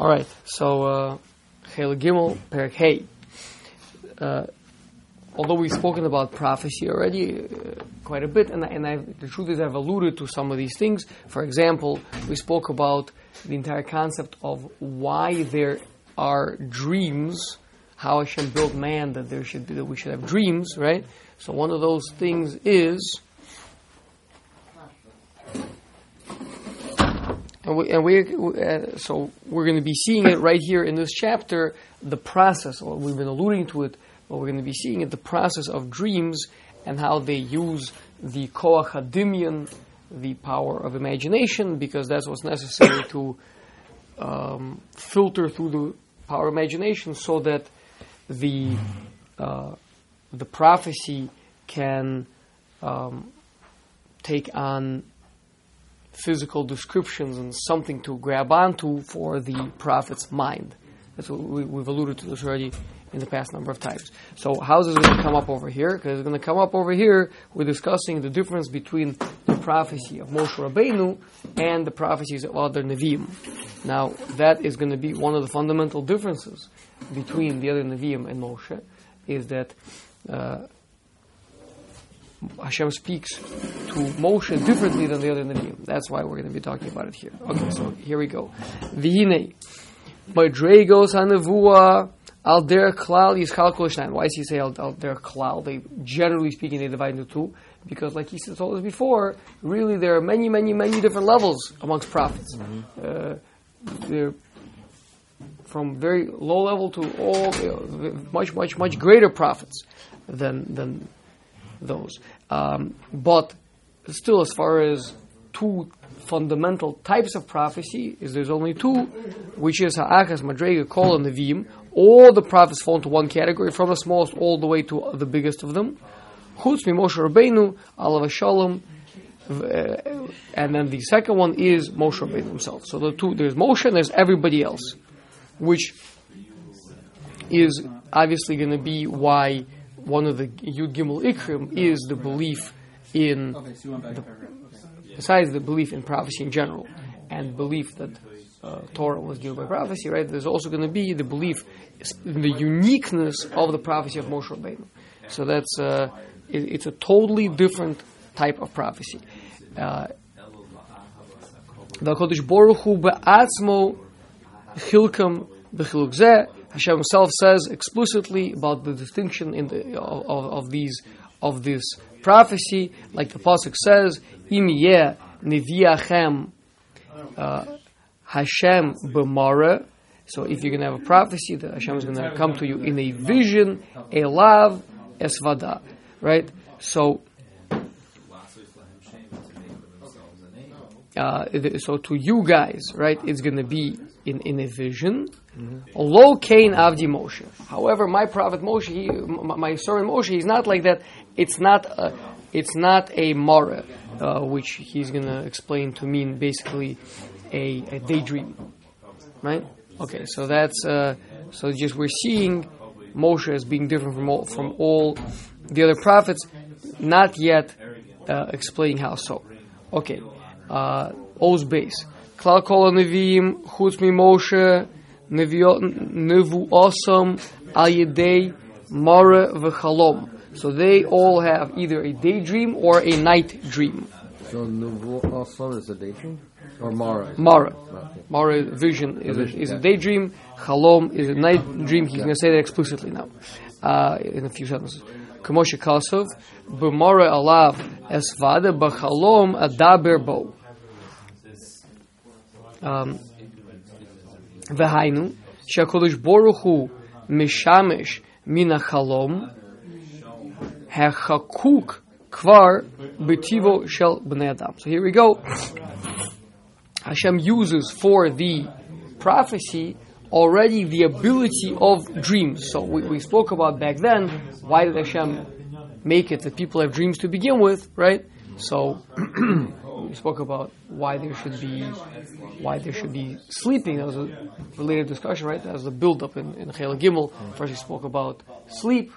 All right, so uh, Chel Gimel Perik Hey. Uh, although we've spoken about prophecy already uh, quite a bit, and, and I've, the truth is I've alluded to some of these things. For example, we spoke about the entire concept of why there are dreams, how Hashem built man that there should be that we should have dreams, right? So one of those things is. And we, and we uh, so we're going to be seeing it right here in this chapter, the process, or we've been alluding to it, but we're going to be seeing it, the process of dreams and how they use the koach hadimion, the power of imagination, because that's what's necessary to um, filter through the power of imagination, so that the uh, the prophecy can um, take on physical descriptions and something to grab onto for the prophet's mind. That's what we, have alluded to this already in the past number of times. So how is this going to come up over here? Because it's going to come up over here. We're discussing the difference between the prophecy of Moshe Rabbeinu and the prophecies of other Nevi'im. Now that is going to be one of the fundamental differences between the other Nevi'im and Moshe, is that. Uh, Hashem speaks to Moshe differently than the other Nevi'im. That's why we're going to be talking about it here. Okay, so here we go. Vihine, Madregos Hanavua Al Der Klal Yishal Kolishnan. Why does he say Al, al Der Klal? They generally speaking they divide into two because, like he said told us before, really there are many, many, many different levels amongst prophets. Mm-hmm. Uh, they're from very low level to all uh, much, much, much greater prophets than than those. Um, but still, as far as two fundamental types of prophecy, is there's only two, which is Ha'achas, Madrega, Kol, and Nevi'im. All the prophets fall into one category, from the smallest all the way to the biggest of them. Chutz Moshe Rabbeinu, Alav Shalom, uh, and then the second one is Moshe Rabbeinu himself. So the two, there's Moshe and there's everybody else, which is obviously going to be why one of the Yud Gimel Ikrim is the belief in, the, besides the belief in prophecy in general, and belief that uh, Torah was given by prophecy, right? There's also going to be the belief in the uniqueness of the prophecy of Moshe Rabbeinu. So that's uh, it, it's a totally different type of prophecy. Uh, the Kodesh Baruch Hu be'atzmo chilkam Hashem Himself says explicitly about the distinction in the, of, of, these of this prophecy, like the pasuk says, "Im yeh neviachem uh, Hashem b'mara." So, if you're going to have a prophecy that Hashem is going to come to you in a vision, a lav esvada, right? So, uh, so to you guys, right, it's going to be in, in a vision, Lo Kain Avdi Moshe. However, my prophet Moshe, he, my servant Moshe, he's not like that. It's not a, it's not a mara, uh, which he's going to explain to mean basically a, a daydream, right? Okay, so that's uh, so just we're seeing Moshe as being different from all, from all the other prophets, not yet uh, explaining how so. Okay, uh, O's base. Klal kol nevim chutz Moshe Nevu'osam Ayedei Mara V'chalom. So they all have either a daydream or a night dream. So Nevu'osam is a daydream? Or Mara? Mara. Mara vision is, a, is a daydream. Chalom is a night dream. He's going to say that explicitly now uh, in a few sentences. Kamoshe Kasov, B'mara alav esvada b'chalom adaber bo. Um, והיינו, שהקדוש ברוך הוא משמש מן החלום, החקוק כבר בטיבו של בני אדם. So here we go. Hashem uses for the prophecy already the ability of dreams. So we, we spoke about back then, why did Hashem make it that people have dreams to begin with, right? So we spoke about why there should be why there should be sleeping. That was a related discussion, right? That was a build up in, in Chayla Gimel. First we spoke about sleep,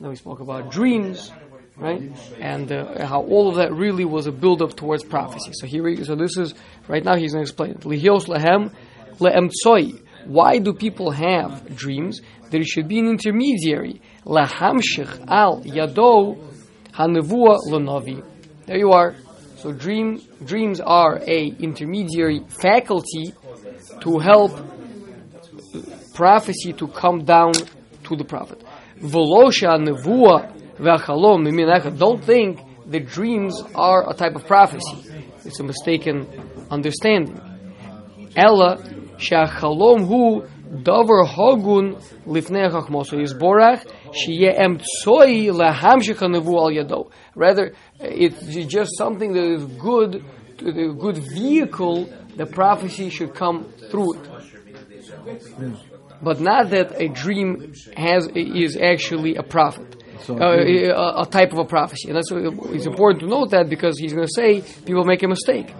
then we spoke about dreams, right? And uh, how all of that really was a build up towards prophecy. So here, we, so this is right now he's going to explain it. Lihios lehem leemtsoi why do people have dreams? There should be an intermediary. Lahamshich al yado hanevua lenovi. There you are. So dream dreams are a intermediary faculty to help prophecy to come down to the prophet. V'achalom Don't think the dreams are a type of prophecy. It's a mistaken understanding. Ella shachalom hu davar hagun lifnei chachmoso yisborach shiye emtsoi lahamshich nevu al yado. Rather, it's just something that is good, a good vehicle. The prophecy should come through it but not that a dream has is actually a prophet. So, uh, a, a, type of a prophecy, and that's it's important to note that because he's going to say people make a mistake.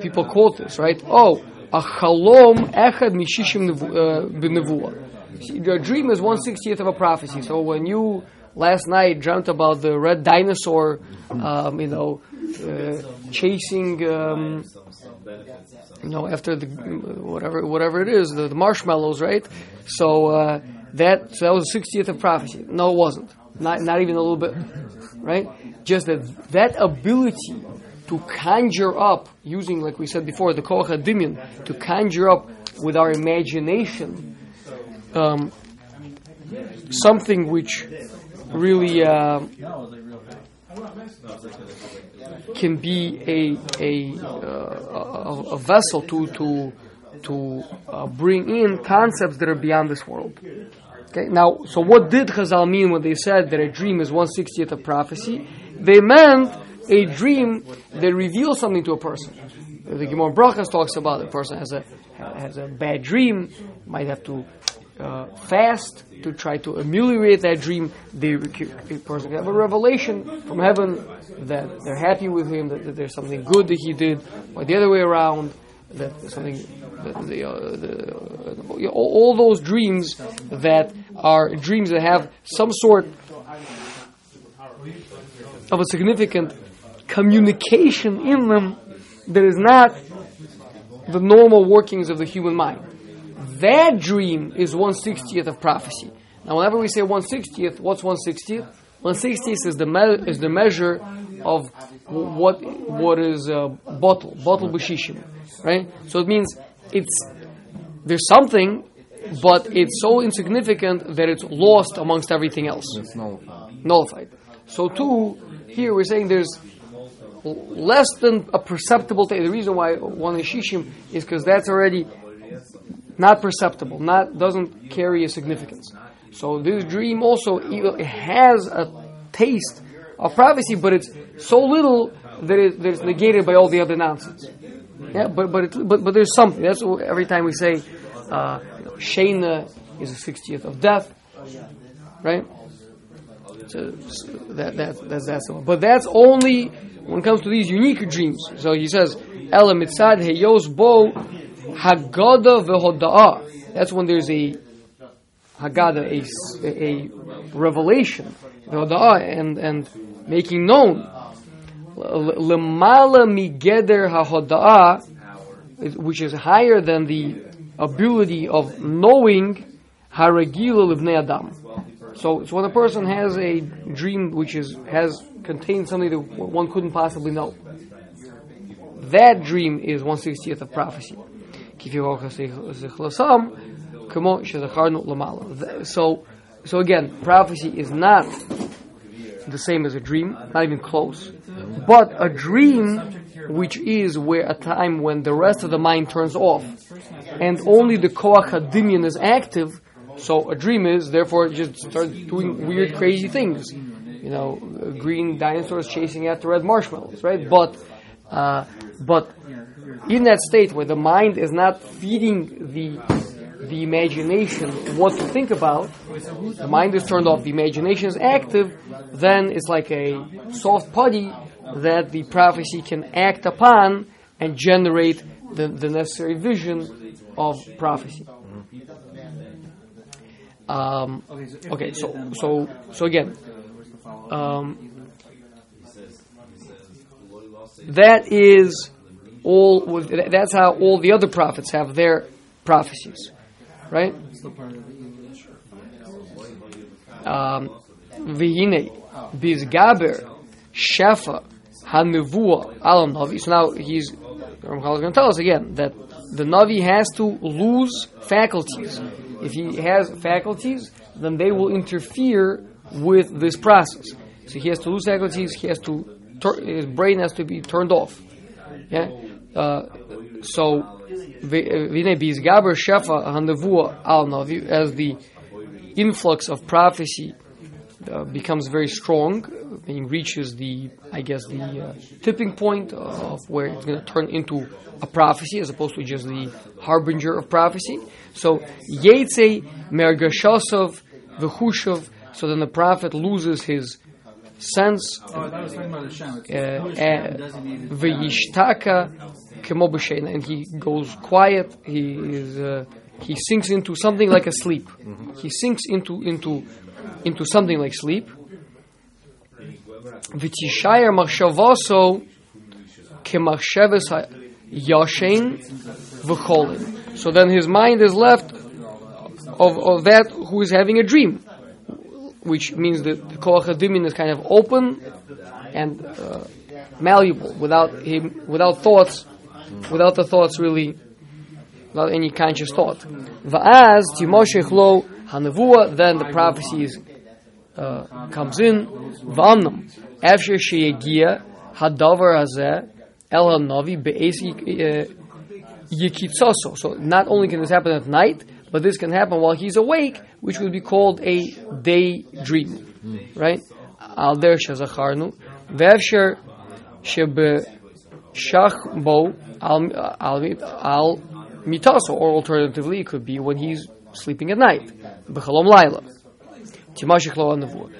People quote this, right? Oh, a chalom echad mishishim b'nevuah. The dream is one sixtieth of a prophecy. So when you last night dreamt about the red dinosaur, um, you know, uh, chasing. Um, you know, after the whatever whatever it is, the, the marshmallows, right? So uh, that so that was the 60th of prophecy. No, it wasn't. Not not even a little bit, right? Just that that ability to conjure up using, like we said before, the koach adimion, to conjure up with our imagination um, something which really. Uh, can be a a, uh, a, a, vessel to to to uh, bring in concepts that are beyond this world. Okay, now, so what did Chazal mean when they said that a dream is one sixtieth of prophecy? They meant a dream that reveals something to a person. The Gemara Brachas talks about a person has a has a bad dream, might have to uh, fast to try to ameliorate that dream. The person can have a revelation from heaven that they're happy with him, that, that there's something good that he did, or the other way around, that something, the, uh, the, uh, all, all those dreams that are dreams that have some sort of a significant communication in them that is not the normal workings of the human mind. That dream is 160th of prophecy. Now, whenever we say 160th, what's 160th? 160th is the, me- is the measure of what what is uh, batel, batel b'shishim, right? So it means it's there's something, but it's so insignificant that it's lost amongst everything else. It's nullified. Nullified. So too, here we're saying there's less than a perceptible. The reason why one is shishim is because that's already not perceptible, not doesn't carry a significance. So this dream also it has a taste of prophecy, but it's so little that, it, that it's negated by all the other nonsense. Yeah, but but it, but but there's something. That's what, every time we say uh, Shana is the sixtieth of death, right? So, that that that's that's. But that's only when it comes to these unique dreams. So he says, "Ela mitzad heyos bo Haggadah v'hoda'ah. That's when there's a Haggadah, a, a revelation, v'hoda'ah, and, and making known. Lemala migeder ha'hoda'ah, which is higher than the ability of knowing haragila livnei adam. So, so when a person has a dream which is has contains something that one couldn't possibly know, that dream is one sixtieth of prophecy. So, so again, prophecy is not the same as a dream, not even close. But a dream, which is where a time when the rest of the mind turns off, and only the koach is active. So a dream is therefore just starts doing weird, crazy things. You know, green dinosaurs chasing after red marshmallows, right? But, uh, but in that state where the mind is not feeding the the imagination what to think about, the mind is turned off, the imagination is active, then it's like a soft putty that the prophecy can act upon and generate the, the necessary vision of prophecy. Um, okay, so so so again, um, that is all that's how all the other prophets have their prophecies, right? Um, V'hine bizgaber shefa hanevua alam navi. So now he's Ramchal is going to tell us again that the navi has to lose faculties. If he has faculties, then they will interfere with this process. So he has to lose faculties. He has to tur- his brain has to be turned off. Yeah. Uh, so v'hine bizgaber shefa hanevua al as the influx of prophecy uh, becomes very strong, uh, and reaches the, I guess, the uh, tipping point of where it's going to turn into a prophecy as opposed to just the harbinger of prophecy. So, Yetze Mergashosov V'chushav, so then the prophet loses his sense, Oh, I thought I was talking about the Shem. Uh, Jewish uh, Shem designated for- V'yishtaka Kemo b'sheina, and he goes quiet, he is, uh, he sinks into something like a sleep. He sinks into, into, into something like sleep. V'tishayar machshavoso kemachsheves yashen v'cholim. So then his mind is left of, of that who is having a dream, which means that the koach is kind of open and uh, malleable, without him, without thoughts, without the thoughts really, without any conscious thought. Va'az timoshech lo hanavua, then the prophecies uh, comes in. V'amnam after sheyegia hadavar hazeh el hanavi be'esi uh, yikitzoso. So not only can this happen at night, but this can happen while he's awake, which would be called a day dream, right? Al der shazacharnu ve'efsher shebe shach bo al al al mitaso, or alternatively, it could be when he's sleeping at night, b'chalom laila.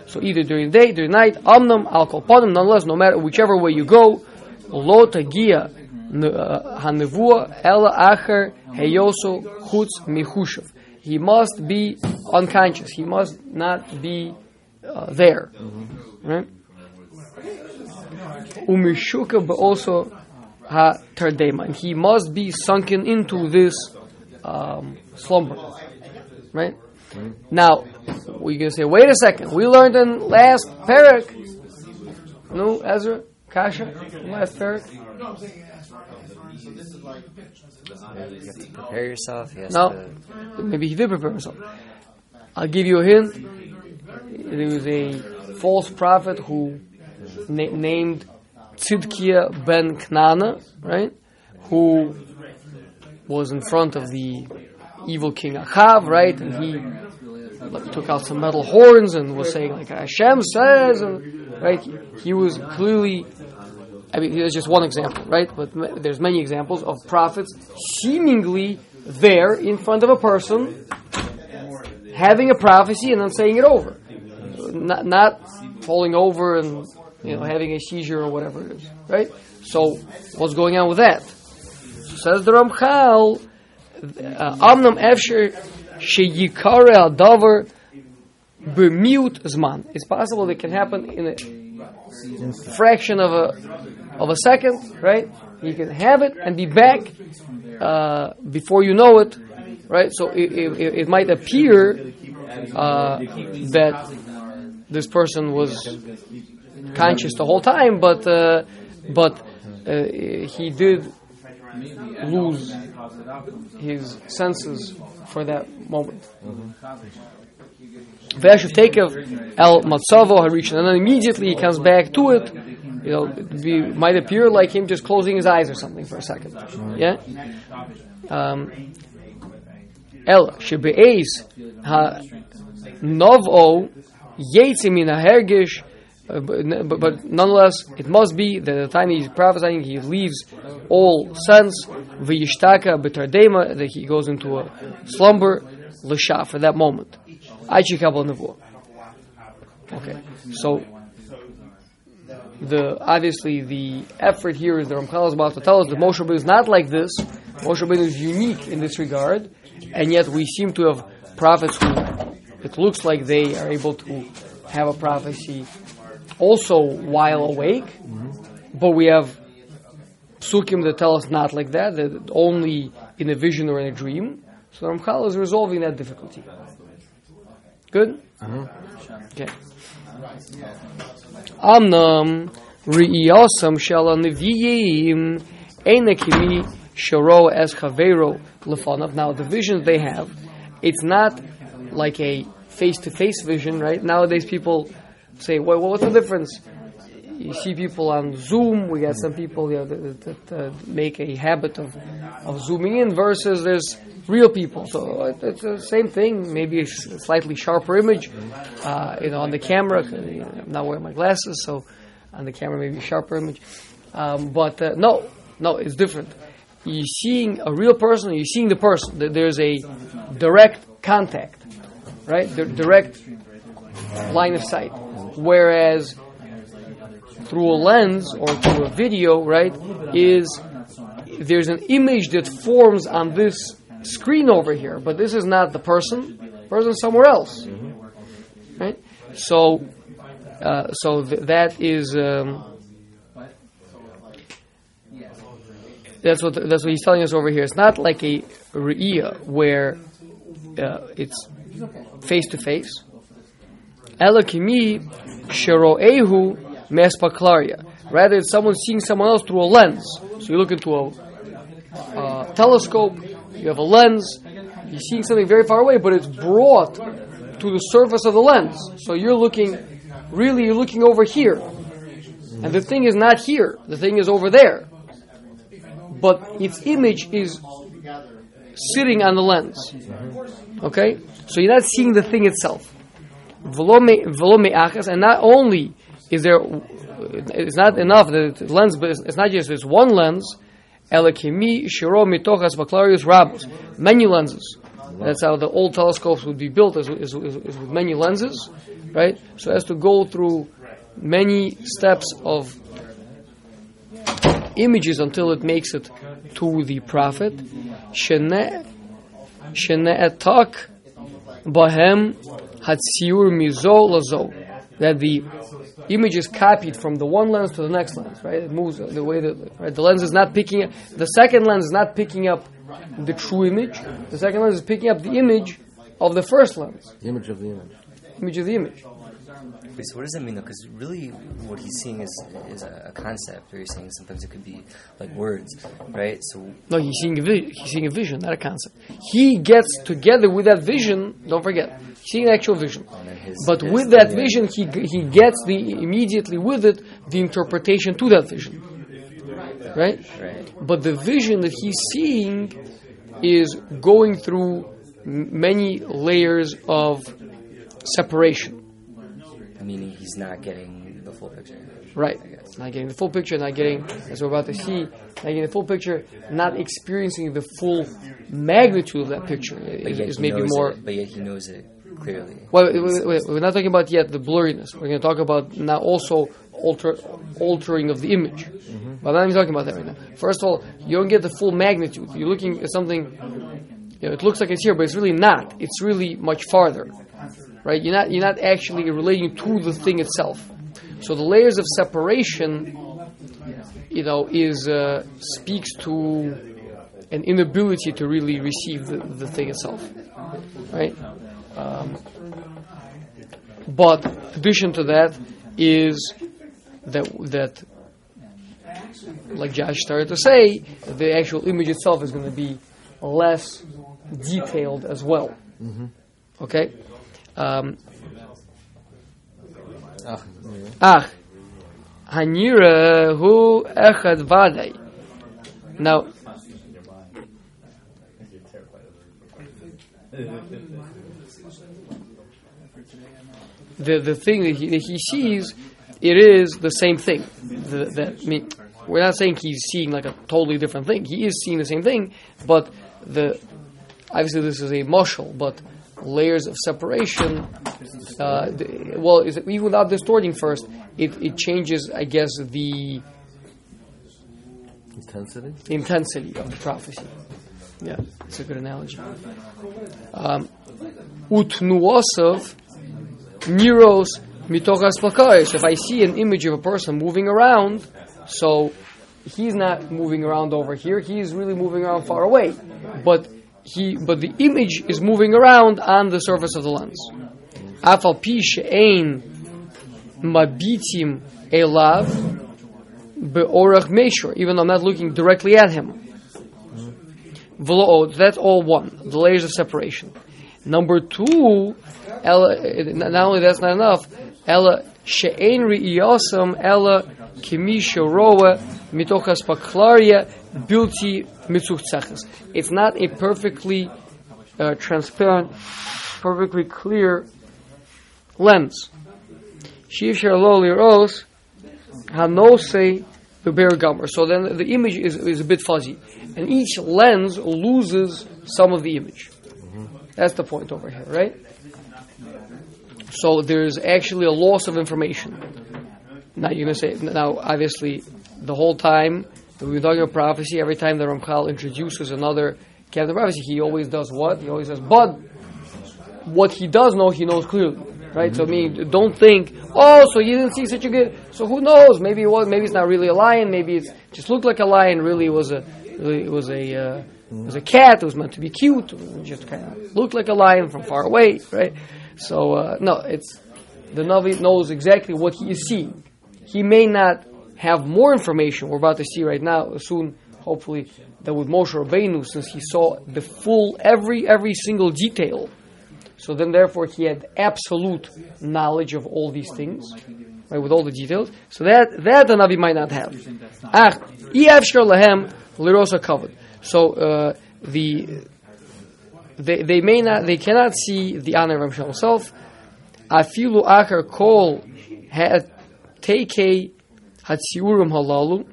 So either during the day, during the night, amnam al kolponim. Nonetheless, no matter whichever way you go, lo tagia hanavua ela acher heyoso chutz michushav. He must be unconscious. He must not be uh, there. Umishuka also ha tardema. And he must be sunken into this um, slumber. Right? Now, we're going to say, wait a second. We learned in last parak. No, Ezra? Kasha? Last parak? Prepare yourself. Yes. No. Maybe he did prepare himself. I'll give you a hint. There was a false prophet who na- named Tzidkiah ben Knana, right? Who was in front of the evil king Achav, right? And he took out some metal horns and was saying like Hashem says, and right? He, was clearly. I mean, there's just one example, right? But there's many examples of prophets seemingly there in front of a person, having a prophecy and then saying it over, not, not falling over and you know having a seizure or whatever it is, right? So, what's going on with that? Says the Ramchal, uh, Amnam Efsher sheyikare adavar b'miut zman. It's possible it can happen in a fraction of a of a second, right? You can have it and be back uh, before you know it, right? So it, it, it might appear uh, that this person was conscious the whole time, but uh, but uh, he did lose his senses for that moment. Veshav Takev El Matzavo Harishan, and then immediately he comes back to it. You know, it be, might appear like him just closing his eyes or something for a second. Yeah? Um, El Shebe'ez Ha Novo Yetzi Min HaHergish uh, but, but, nonetheless, it must be that at the time he's prophesying, he leaves all sense, v'yishtaka b'tardema, that he goes into a slumber, l'sha, for that moment. Okay, so the obviously the effort here is the Ramchal is about to tell us that Moshe Rabbeinu is not like this. Moshe Rabbeinu is unique in this regard, and yet we seem to have prophets who it looks like they are able to have a prophecy also while awake, but we have psukim that tell us not like that, that only in a vision or in a dream. So Ramchal is resolving that difficulty. Good? Uh-huh. Okay. Amnam ri'iyasam shel nevi'im enekimi sharo es chavero lefanav. Now the visions they have, it's not like a face-to-face vision, right? Nowadays people say, well, what's the difference? You see people on Zoom. We got some people that, that, that uh, make a habit of, of zooming in versus there's real people. So it's the same thing. Maybe a slightly sharper image. Uh, you know, on the camera, I'm not wearing my glasses, so on the camera maybe a sharper image. Um, but uh, no, no, it's different. You're seeing a real person. You're seeing the person. There's a direct contact, right? The direct line of sight. Whereas through a lens or through a video, right, is there's an image that forms on this screen over here, but this is not the person. The person somewhere else, right? So, uh, so th- that is. Um, that's what that's what he's telling us over here. It's not like a re'iyah where uh, it's face to face. Elakimi sheroehu mespaklaria. Rather, it's someone seeing someone else through a lens. So you look into a telescope, you have a lens, you're seeing something very far away, but it's brought to the surface of the lens. So you're looking, really, you're looking over here. And the thing is not here, the thing is over there. But its image is sitting on the lens. Okay? So you're not seeing the thing itself. And not only is there, it's not enough that the lens, but it's not just this one lens. Elakimi shiro mitochas baklarius rabos. Many lenses. That's how the old telescopes would be built, is, is, is, is with many lenses, right? So as to go through many steps of images until it makes it to the prophet. Shene etak bahem hatsiur mizo lazo. That the image is copied from the one lens to the next lens, right? It moves the way that right? the lens is not picking up. The second lens is not picking up the true image. The second lens is picking up the image of the first lens. The image of the image. Image of the image. Wait, so what does that mean though? Because really, what he's seeing is is a, concept, or he's saying sometimes it could be like words, right? So No, he's seeing a vi- he's seeing a vision, not a concept. He gets together with that vision. Don't forget, he's seeing an actual vision. Oh, his, But his with that vision, he he gets the immediately with it the interpretation to that vision, right? right? But the vision that he's seeing is going through m- many layers of separation. Meaning he's not getting the full picture. Right. Not getting the full picture, not getting, as we're about to see, not getting the full picture, not experiencing the full magnitude of that picture But is, maybe more. It, but yet he knows it clearly. Well, wait, wait, we're not talking about yet the blurriness. We're going to talk about now also alter, altering of the image. Mm-hmm. But I'm not even talking about that right now. First of all, you don't get the full magnitude. You're looking at something, you know, it looks like it's here, but it's really not. It's really much farther. Right? You're not, you're not actually relating to the thing itself. So the layers of separation, you know, is uh, speaks to an inability to really receive the, the thing itself. Right? Um, but addition to that is that that like Josh started to say, the actual image itself is going to be less detailed as well. Okay. Um, Ach, Hanira hu echad vaday. Now, the the thing that he, that he sees, it is the same thing. That, I mean, we're not saying he's seeing like a totally different thing. He is seeing the same thing, but the obviously this is a mushal, but layers of separation. Uh, the, well, is it, even without distorting first, it, it changes, I guess, the intensity. intensity of the prophecy. Yeah, it's a good analogy. Um, Utnuosov Neros mitochas plakarish. If I see an image of a person moving around, so he's not moving around over here. He's really moving around far away, but he but the image is moving around on the surface of the lens. Afal pi she'ein mabitim elav be'orach meshur. Even though I'm not looking directly at him. V'lo, that's all one. The layers of separation. Number two, not only that's not enough. Ela she'ein ri'iyasam ela kimisha roa mitochas paklaria bilti mitzuchtzeches. It's not a perfectly uh, transparent, perfectly clear lens. Shivshar lo liros hanose beber So then the image is, is a bit fuzzy. And each lens loses some of the image. That's the point over here, right? So there's actually a loss of information. Now you're going to say, now obviously, the whole time that we're prophecy, every time the Ramchal introduces another cabinet prophecy, he always does what? He always says, but what he does know, he knows clearly. Right? So I mean, don't think, oh, so you didn't see such a good. So who knows? Maybe it was. Maybe it's not really a lion. Maybe it just looked like a lion. Really, it was a. It was a. Uh, it was a cat. It was meant to be cute. It just kind of looked like a lion from far away. Right? So uh, no, it's the Navi knows exactly what he is seeing. He may not have more information. We're about to see right now. Soon, hopefully, that with Moshe Rabbeinu, since he saw the full every every single detail so then, therefore, he had absolute knowledge of all these things, right, with all the details. So that that the Navi might not have. ach Ah, lahem lirosa covered. So uh, the they, they may not they cannot see the honor of himself. Afilu akar kol had take hatziurim halalu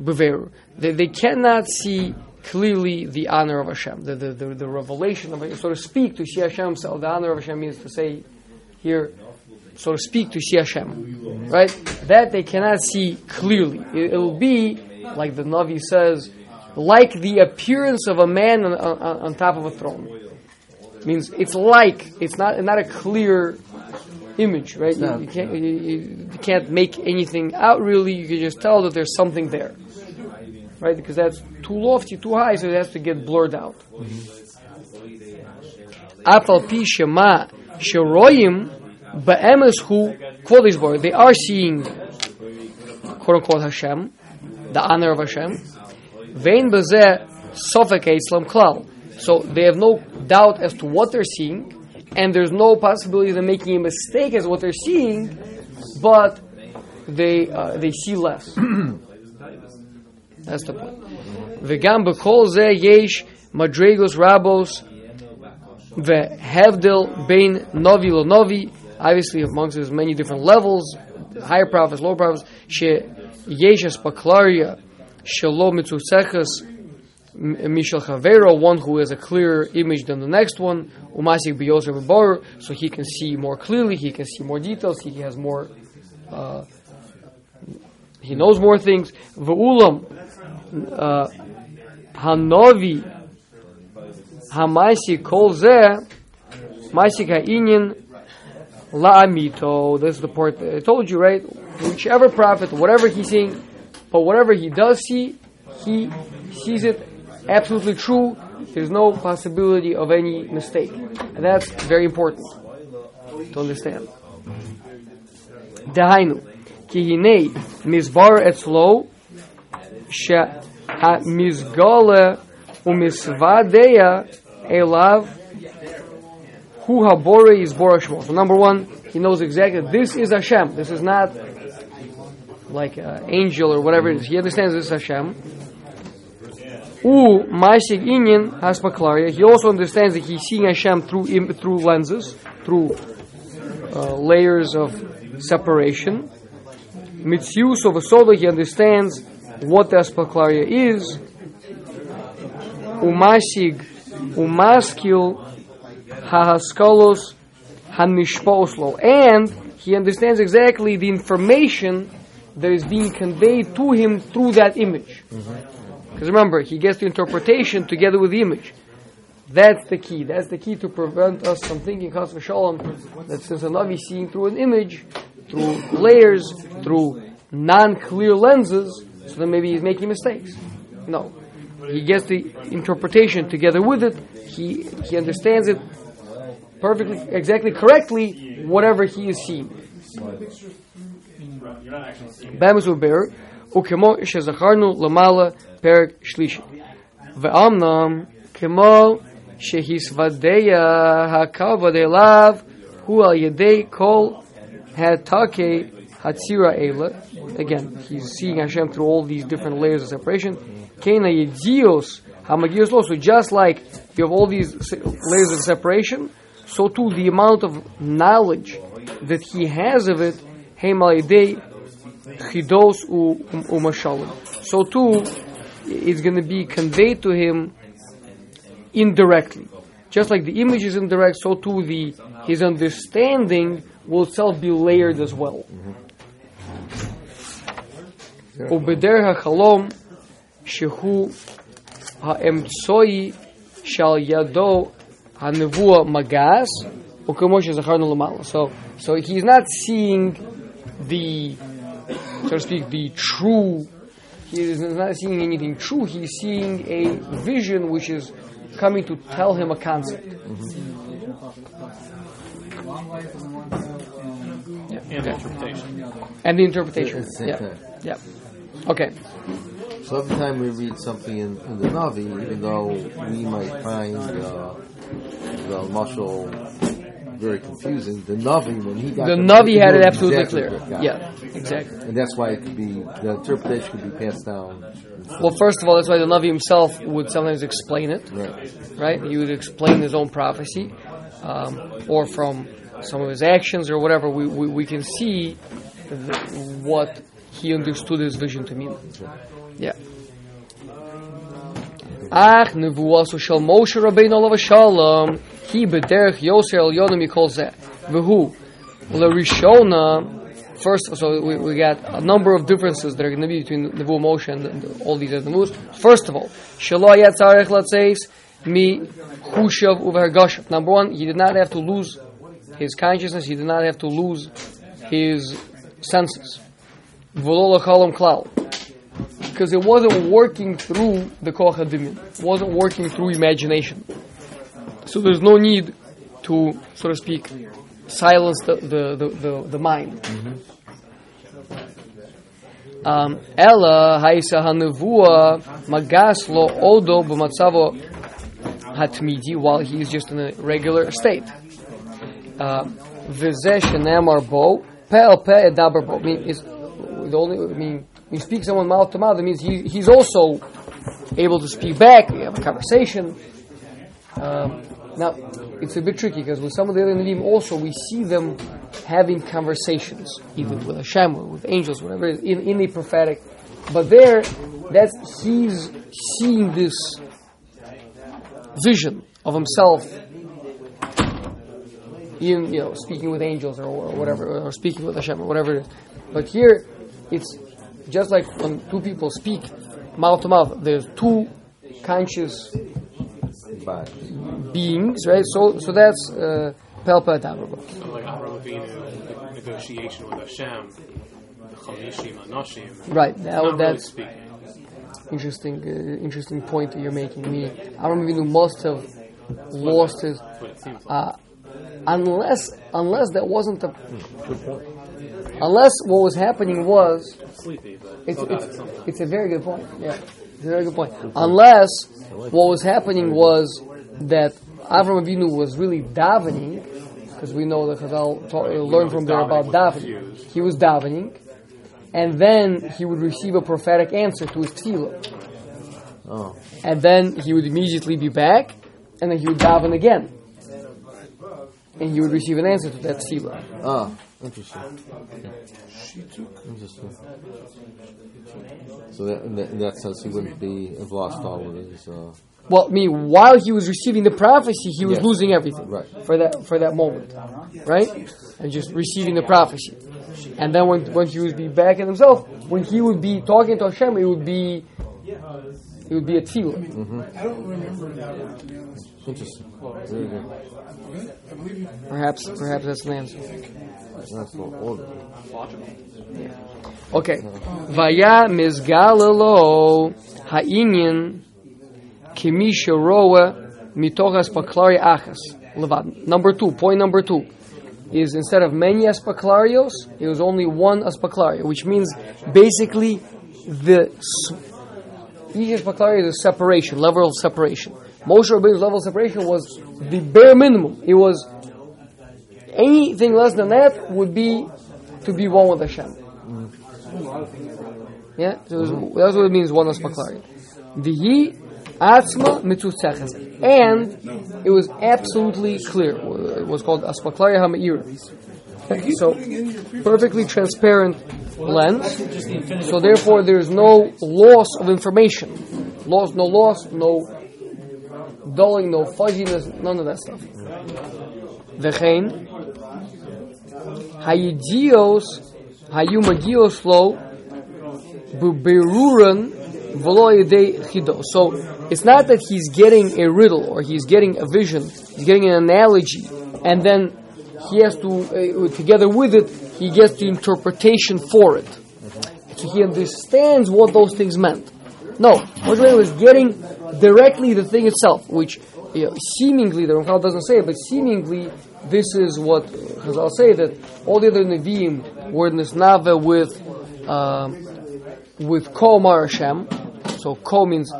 beveru. They, they cannot see clearly the honor of Hashem, the, the, the, the revelation of so to speak, to see Hashem himself. The honor of Hashem means to say here, so to speak, to see Hashem. Right? That they cannot see clearly. It, will be, like the Navi says, like the appearance of a man on, on, on top of a throne. Means it's like, it's not, not a clear image, right? You, you, can't, you, you can't make anything out really, you can just tell that there's something there right? Because that's too lofty, too high, so it has to get blurred out. Mm-hmm. Afal pi shema sheroyim be'emes hu kvod They are seeing, quote unquote, Hashem, the honor of Hashem. Vein bezeh sofek Islam klal. So they have no doubt as to what they're seeing, and there's no possibility of them making a mistake as what they're seeing, but they uh, they see less. That's the point. V'gam b'kol ze yesh madregos rabos v'hevdil bein novi lo novi. Obviously, amongst there's many different levels, higher prophets, lower prophets. She yeshes paklaria shelo mitzuseches mishal chavero, one who has a clearer image than the next one. Umasik biyoser v'bor, so he can see more clearly, he can see more details, he has more. Uh, he knows more things. V'ulam uh, Hanovi Hamaisi Kol Zeh Maisik Ha'inyan La'amito. This is the part I told you, right? Whichever prophet, whatever he's seeing, but whatever he does see, he sees it absolutely true. There's no possibility of any mistake. And that's very important to understand. Dahainu. Ki hinei mizbar etzlo שהמסגולה ומסוודיה elav hu habore is borashmo. So number one, he knows exactly this is Hashem. This is not like an angel or whatever it is. He understands this is Hashem. U maisig inyan has maklaria. He also understands that he's seeing Hashem through through lenses, through uh, layers of separation. Mitzius of a soda, he understands what the aspaklaria is, umashig, umaskil, hahaskalos, hanishposlo, and he understands exactly the information that is being conveyed to him through that image. Because remember, he gets the interpretation together with the image. That's the key. That's the key to prevent us from thinking, Chas v'shalom, that since a Navi seeing through an image, through layers, through non-clear lenses, so then maybe he's making mistakes. No. He gets the interpretation together with it. He, he understands it perfectly, exactly correctly, whatever he is seeing. Bamus bear. וכמו שזכרנו למעלה פרק שלישי. ואמנם כמו שהסוודע הכבוד אליו הוא על ידי כל התקי הצירה אלה, again, he's seeing Hashem through all these different layers of separation, כן הידיעוס המגיוס לו, so just like you have all these se- layers of separation, so too the amount of knowledge that he has of it, הם על ידי chidos u, u mashalim. So too, it's going to be conveyed to him indirectly. Just like the image is indirect, so too the his understanding will itself be layered as well. Ubeder shehu shal yado magas So, so he's not seeing the so to speak, the true, he is not seeing anything true, he's seeing a vision which is coming to tell him a concept. Long life on the one side and And the interpretation. And the interpretation. The Yeah. time. Yeah. Okay. So every time we read something in, in the Navi, even though we might find uh, the mushal very confusing. The Navi, when he got the Navi had it absolutely exactly clear. Yeah, exactly. And that's why it could be the interpretation could be passed down. Well, first of all, that's why the Navi himself would sometimes explain it. Right. Right. He would explain his own prophecy, um, or from some of his actions or whatever, we, we, we can see the, what he understood his vision to mean. Yeah. Ach, nevuasu shall Moshe Rabbeinu alav shalom. He b'derech Yosher El Yonam Yikol Who? V'hu l'rishona. First, so we, we got a number of differences that are going to be between Nevu Moshe and, and all these other moves. First of all, Shelo Yatzarech Latzeis Mi Chushav Uvergashav. Number one, he did not have to lose his consciousness. He did not have to lose his senses. V'lo klal because it wasn't working through the koch It wasn't working through imagination. So there's no need to, so to speak, silence the the the, the, the mind. Um, Ella haisa hanevua magas lo odo b'matzavo hatmidi while he's just in a regular state. V'zeh shenamar bo pe'el pe edaber bo. Mean, the only. I mean, you speak someone mouth to mouth, that means he, he's also able to speak back. We have a conversation. Um, now, it's a bit tricky because with some of the other Nevi'im also we see them having conversations, even with Hashem or with angels, whatever, in, in the prophetic. But there, that's he's seeing this vision of himself in you know speaking with angels or, or whatever, or speaking with Hashem or whatever it is. But here, it's just like when two people speak mouth to mouth. There's two conscious beings, right? So, so that's uh, Pelpa Dabraba. So like Avraham Avinu, negotiation with Hashem, the Chamishim, Anoshim. Right. Now not that's speaking. interesting. Uh, interesting point that you're making. I mean, Avraham Avinu must have lost his, What it seems like. uh, unless unless that wasn't a, unless what was happening was It's, still got it it's, it's a very good point. Yeah, very good point. Unless what was happening was that Avram Avinu was really davening, because we know that Chazal taught, uh, learned from there about davening. He was davening, and then he would receive a prophetic answer to his tefillah, oh, and then he would immediately be back, and then he would daven again, and he would receive an answer to that tefillah. ah, interesting. Interesting. So that, in, that, in that sense, he wouldn't be have lost all of his. Uh, Well, I mean, while he was receiving the prophecy, he was Yes. losing everything Right. for that for that moment, right? And just receiving the prophecy. And then when when he would be back in himself, when he would be talking to Hashem, it would be It would be a tefillah. I don't remember that. Interesting. Very good. Perhaps, perhaps that's an answer. That's for order. Okay. Vaya mizgalelo ha'inyan kimisha roa mitochas paklari achas. Levad. Number two, point number two, is instead of many aspaklarios, it was only one aspaklario, which means basically the s- each aspaklario is a separation, level of separation. Moshe Rabbeinu's level of separation was the bare minimum. It was anything less than that would be to be one with Hashem. Yeah, so was, that's what it means one aspaklari. Vihi atzma. And it was absolutely clear. It was called aspaklari ha'me'ira. So, perfectly transparent lens. So therefore there is no loss of information. Loss, no loss, no dulling, no fuzziness, none of that stuff. V'chein hayidios hayu magios lo chido. So it's not that he's getting a riddle or he's getting a vision, he's getting an analogy, and then he has to, uh, together with it, he gets the interpretation for it. So he understands what those things meant. No, Moshe was getting directly the thing itself, which you know, seemingly, the Ramchal doesn't say it, but seemingly this is what Chazal say that all the other Nevi'im were in this Nava with um, with Ko Mar Hashem. So Ko means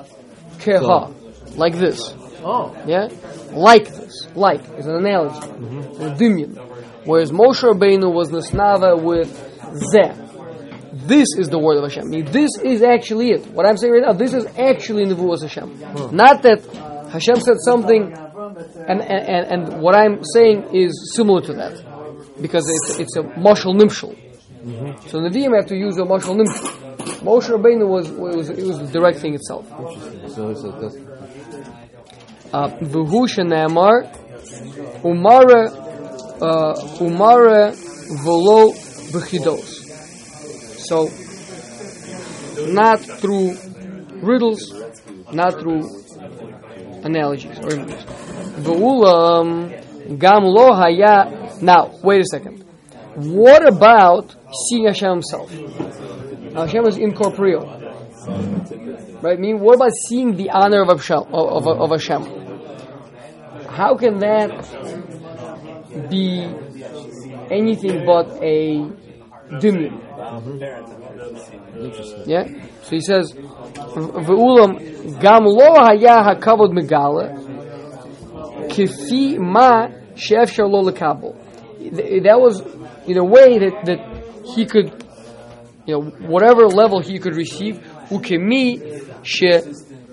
Keha, like this. Oh. Yeah? Like this. Like is an analogy. A dimyon. Whereas Moshe Rabbeinu was Nisnava with Zeh. This is the word of Hashem. This is actually it. What I'm saying right now, this is actually Nevuas Hashem. Not that Hashem said something and, and, and, and what I'm saying is similar to that. Because it's, it's a mashal nimshal. So Nevi'im have to use a mashal nimshal. Moshe Rabbeinu was, was, it was the direct thing itself. So it's like this. V'hu shene'amar umare uh, umare v'lo v'chidos. So, not through riddles, not through analogies or images. V'ulam um, gam lo haya. Now, wait a second. What about seeing Hashem Himself? Hashem is incorporeal, right? I mean, what about seeing the honor of Hashem? Of, of, of Hashem? How can that be anything but a dimyon? Mm-hmm. Interesting. Yeah. So he says, "Ve'ulam gam lo haya hakavod megala kifi ma she'efshar lo lekabel." That was in a way that that he could, you know, whatever level he could receive, ukemi she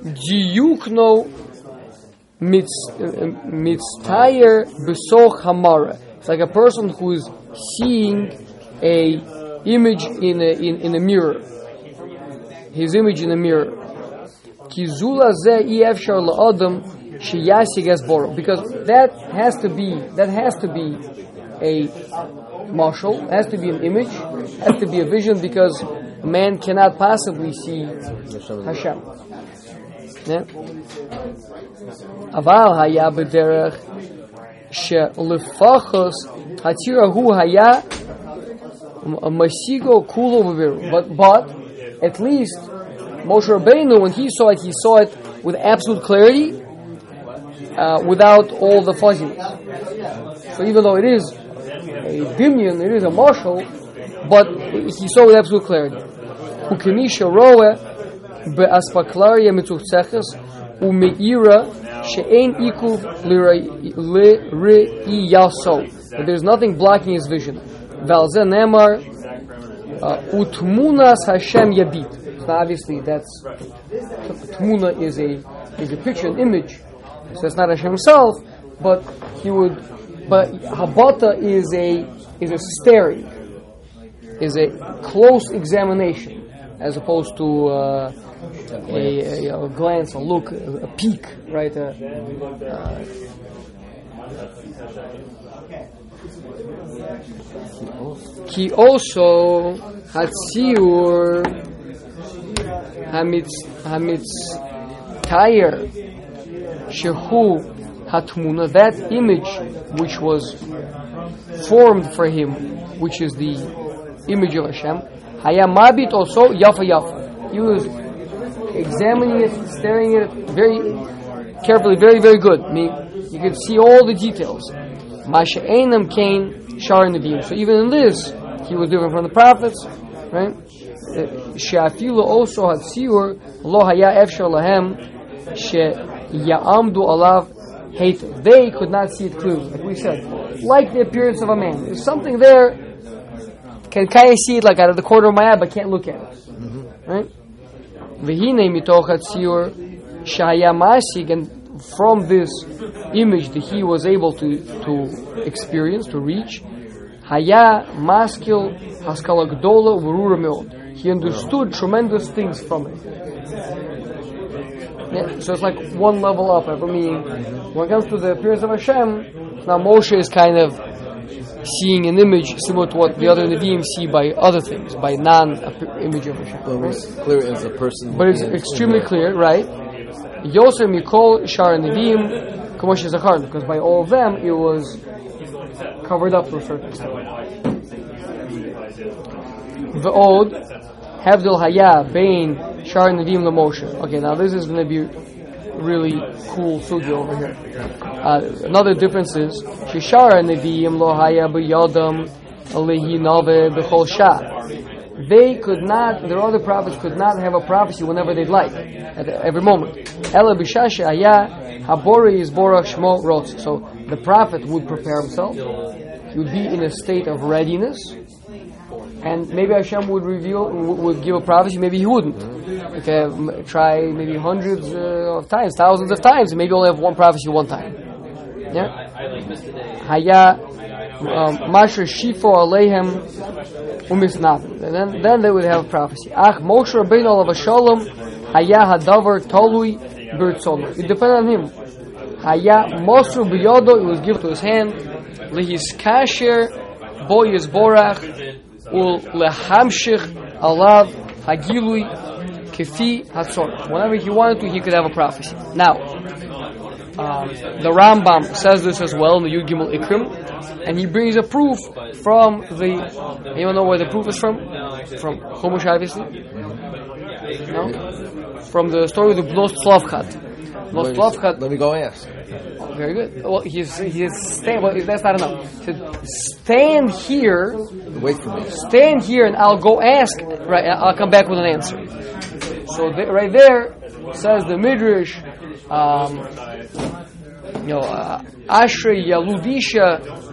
diyukno uh, mitztayer besoch hamara. It's like a person who is seeing a image in a, in, in a mirror. His image in a mirror. Because that has to be that has to be a mashal, has to be an image, has to be a vision because man cannot possibly see Hashem. אבל היה she lefachos hatira hu haya. Masigo Kulu But but at least Moshe Rabbeinu, when he saw it, he saw it with absolute clarity, uh, without all the fuzziness. So even though it is a dimyon, it is a mashal, but he saw with absolute clarity. Ukimisha roe be'aspaklaria mitzuchtzeches umeira she'ein ikuv liriyaso. There's nothing blocking his vision. Valze nemar uh, utmunas Hashem yabit. So obviously that's tmuna is a is a picture, an image. So that's not Hashem himself, but he would. But habata is a is a staring, is a close examination, as opposed to uh, a, a, a glance, a look, a, a peek, right? A, uh, Ki also hatziur hamitz hamitz tire Shehu Hatmuna, that image which was formed for him, which is the image of Hashem, Haya Mabit also Yafa Yafa. He was examining it, staring at it very carefully, very, very good. I mean, you could see all the details. Masha Einam Kain Shar Nevi'im. So even in this, he was different from the prophets, right? She'afilu also had siur lo haya efshar lahem she ya'amdu alav hate. They could not see it clearly, like we said. Like the appearance of a man. There's something there, can kind of see it like out of the corner of my eye, but can't look at it. Mm-hmm. Right? V'hinei mitoch hatziur shaya masig, and from this image that he was able to, to experience, to reach, haya maskil haskala gdola. He understood tremendous things from it. Yeah, so it's like one level up. I mean, when it comes to the appearance of Hashem, now Moshe is kind of seeing an image similar to what the other Nevi'im see by other things, by non-image of Hashem. But it's clear as a person. But it's extremely clear, right? Yosef Mikol Shar Nevi'im Kamosh Zachar, because by all of them it was covered up to a certain extent. Ve'od Havdil Haya Bain Shar Nevi'im Lamoshe. Okay, now this is going to be really cool sugi over here. Uh, another difference is Shishar Nevi'im Lo Haya B'Yodam Alehi Nove B'Chol Shah they could not, their other prophets could not have a prophecy whenever they'd like, at every moment. Ela b'shashe aya habori is borach shmo rotz. So the prophet would prepare himself. He would be in a state of readiness. And maybe Hashem would reveal, would would give a prophecy, maybe he wouldn't. Okay, try maybe hundreds uh, of times, thousands of times, and maybe only have one prophecy one time. Yeah? Haya, um, Masher Shifo Aleihem umisnabim. Then, then they would have a prophecy. Ach Moshe Rabbeinu alav shalom haya hadavar tolui birtzonu. It depended on him. Haya Mosru biyodo, it was given to his hand. Lehis kasher bo yizborach ul lehamshich alav hagilui kefi hatzor. Whenever he wanted to, he could have a prophecy. Now, um, the Rambam says this as well in the Yud Gimel Ikrim, and he brings a proof from the. Anyone know where the proof is from? From Chumash, obviously. No, from the story of the Bnos Tzlavchat. Bnos Let me- Tzlavchat. Let me go ask. Very good. Well, he's he's stand. Well, that's not enough. He said, stand here, Wait for me. stand here, and I'll go ask. Right, I'll come back with an answer. So th- right there says the midrash. Um, you know, uh, Ashrei Yaludisha.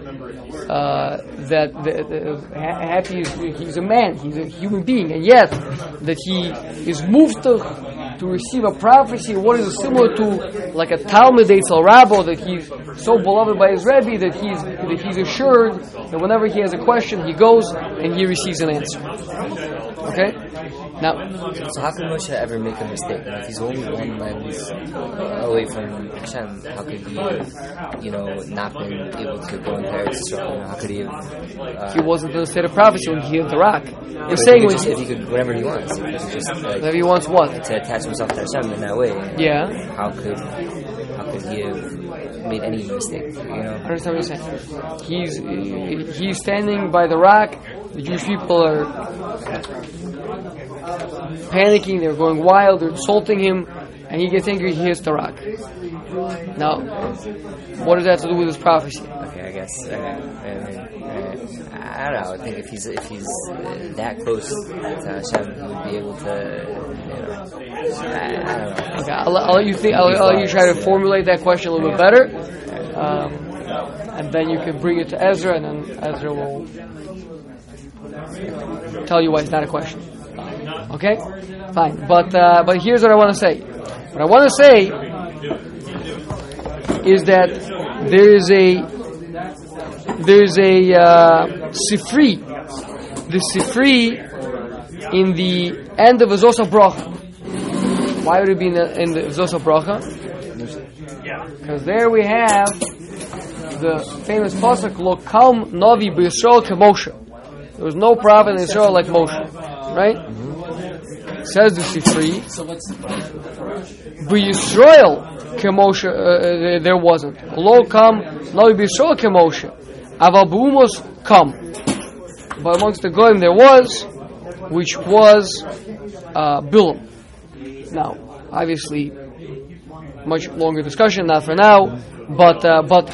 Uh, that the, the, ha- happy is he's a man, he's a human being, and yet that he is moved to, to receive a prophecy. What is similar to like a Talmud Eitzel Rabbo that he's so beloved by his Rebbe that he's that he's assured that whenever he has a question, he goes and he receives an answer. Okay, now So how could Moshe ever make a mistake? If he's only one lens away from Hashem, how could he, you know, not been able to go in Paris? Israel? How could he have? Uh, he wasn't in the state of prophecy when he hit the rock. You're if he saying could just, if he could whatever he wants, he just like, whenever he wants what? to attach himself to Hashem in that way. Yeah. How could how could he have made any mistake? You know. I understand what you're saying. He's he's standing by the rock. The Jewish people are panicking. They're going wild. They're insulting him, and he gets angry. He hits the rock. Now, what does that have to do with his prophecy? Okay, I guess. Uh, I, uh, I don't know. I think if he's if he's uh, that close to Hashem, he would be able to. You know, I, I don't know. Okay, I'll, I'll let you think. I'll, I'll let you try to formulate that question a little bit better, um, and then you can bring it to Ezra, and then Ezra will tell you why it's not a question. Okay, fine. But uh, but here's what I want to say. What I want to say is that there is a there's a uh, sifri, the sifri in the end of Azos Bracha. Why would it be in the, in the Bracha? Because there we have the famous pasuk Lo Kalm Navi B'Yisrael Moshe. There was no prophet in Israel like Moshe, right? Says the Sifri. B'Yisrael kemoshe uh, uh, there wasn't. Lo kam lo b'Yisrael kemoshe. Aval b'umos come. But amongst the goyim there was, which was uh, Bilam. Now, obviously, much longer discussion, not for now, but uh, but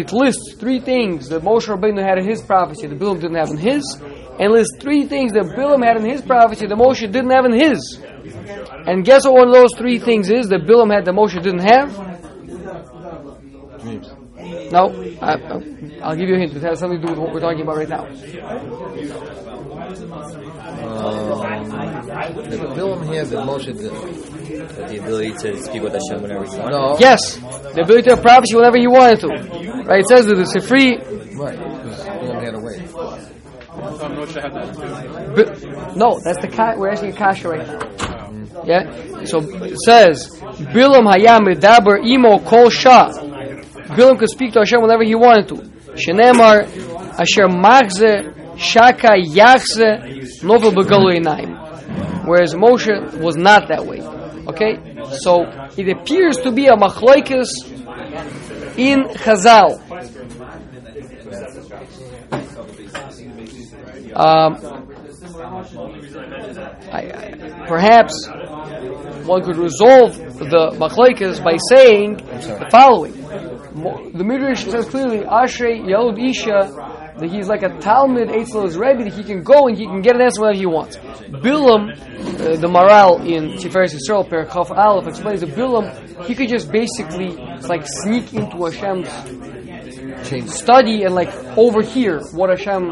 it lists three things that Moshe Rabbeinu had in his prophecy that Bilam didn't have in his, and lists three things that Bilam had in his prophecy that Moshe didn't have in his. And guess what one of those three things is that Bilam had that Moshe didn't have? Dreams. No, I, I'll give you a hint. It has something to do with what we're talking about right now. Um, the Bilam here that Moshe did. But the ability to speak with Hashem whenever you want. No. Yes, the ability to have prophecy whenever he wanted to. Right? It says that the Sifri Right. Because Bilam had a way. I thought Moshe had that too. Bi- no, that's the ka- we're asking a kasha right now. Yeah. So it says Bilam hayam medaber imo kol shah. Bilam could speak to Hashem whenever he wanted to. Shenemar asher machze shaka yachze novel begalu einaim. Whereas Moshe was not that way. Okay, so it appears to be a machlokes in Chazal. Um, I, I, perhaps one could resolve the machlekes by saying the following: Mo- the midrash says clearly, "Ashrei Yelud Isha." That he's like a Talmud Eitzel is Rebbe, that he can go and he can get an answer whenever he wants. Bilam, uh, the Maharal in Tiferes Yisrael, Perachaf Aleph, explains that Bilam, he could just basically like sneak into Hashem's Change. study and like overhear what Hashem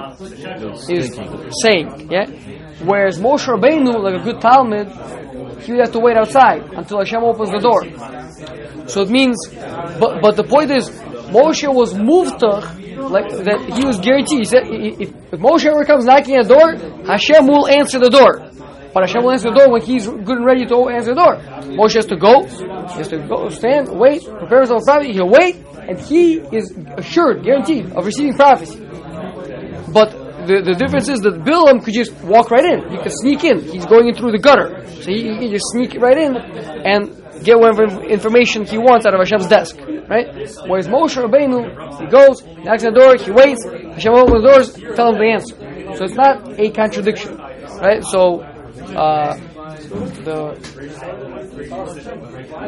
is saying. Yeah. Whereas Moshe Rabbeinu, like a good Talmud, he would have to wait outside until Hashem opens the door. So it means, but but the point is, Moshe was muftach, like that he was guaranteed. He said, if, if Moshe ever comes knocking at the door, Hashem will answer the door. But Hashem will answer the door when he's good and ready to answer the door. Moshe has to go, he has to go, stand, wait, prepare himself prophecy. He'll wait, and he is assured, guaranteed, of receiving prophecy. But the, the difference is that Bilam could just walk right in. He could sneak in. He's going in through the gutter. So he, he can just sneak right in and get whatever information he wants out of Hashem's desk. Right? Whereas Moshe Rabbeinu, he goes, knocks on the door, he waits, Hashem opens the doors, tell him the answer. So it's not a contradiction. Right? So, uh, the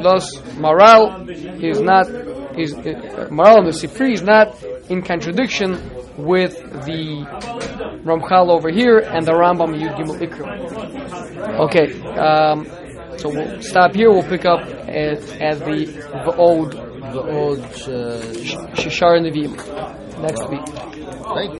thus Maharal is not is uh, Maharal and the Sifri is not in contradiction with the Ramchal over here and the Rambam Yud Gimel Ikrim. Okay, um, so we'll stop here. We'll pick up at, at the V'od The old uh, Shishar Nevi'im next week. thank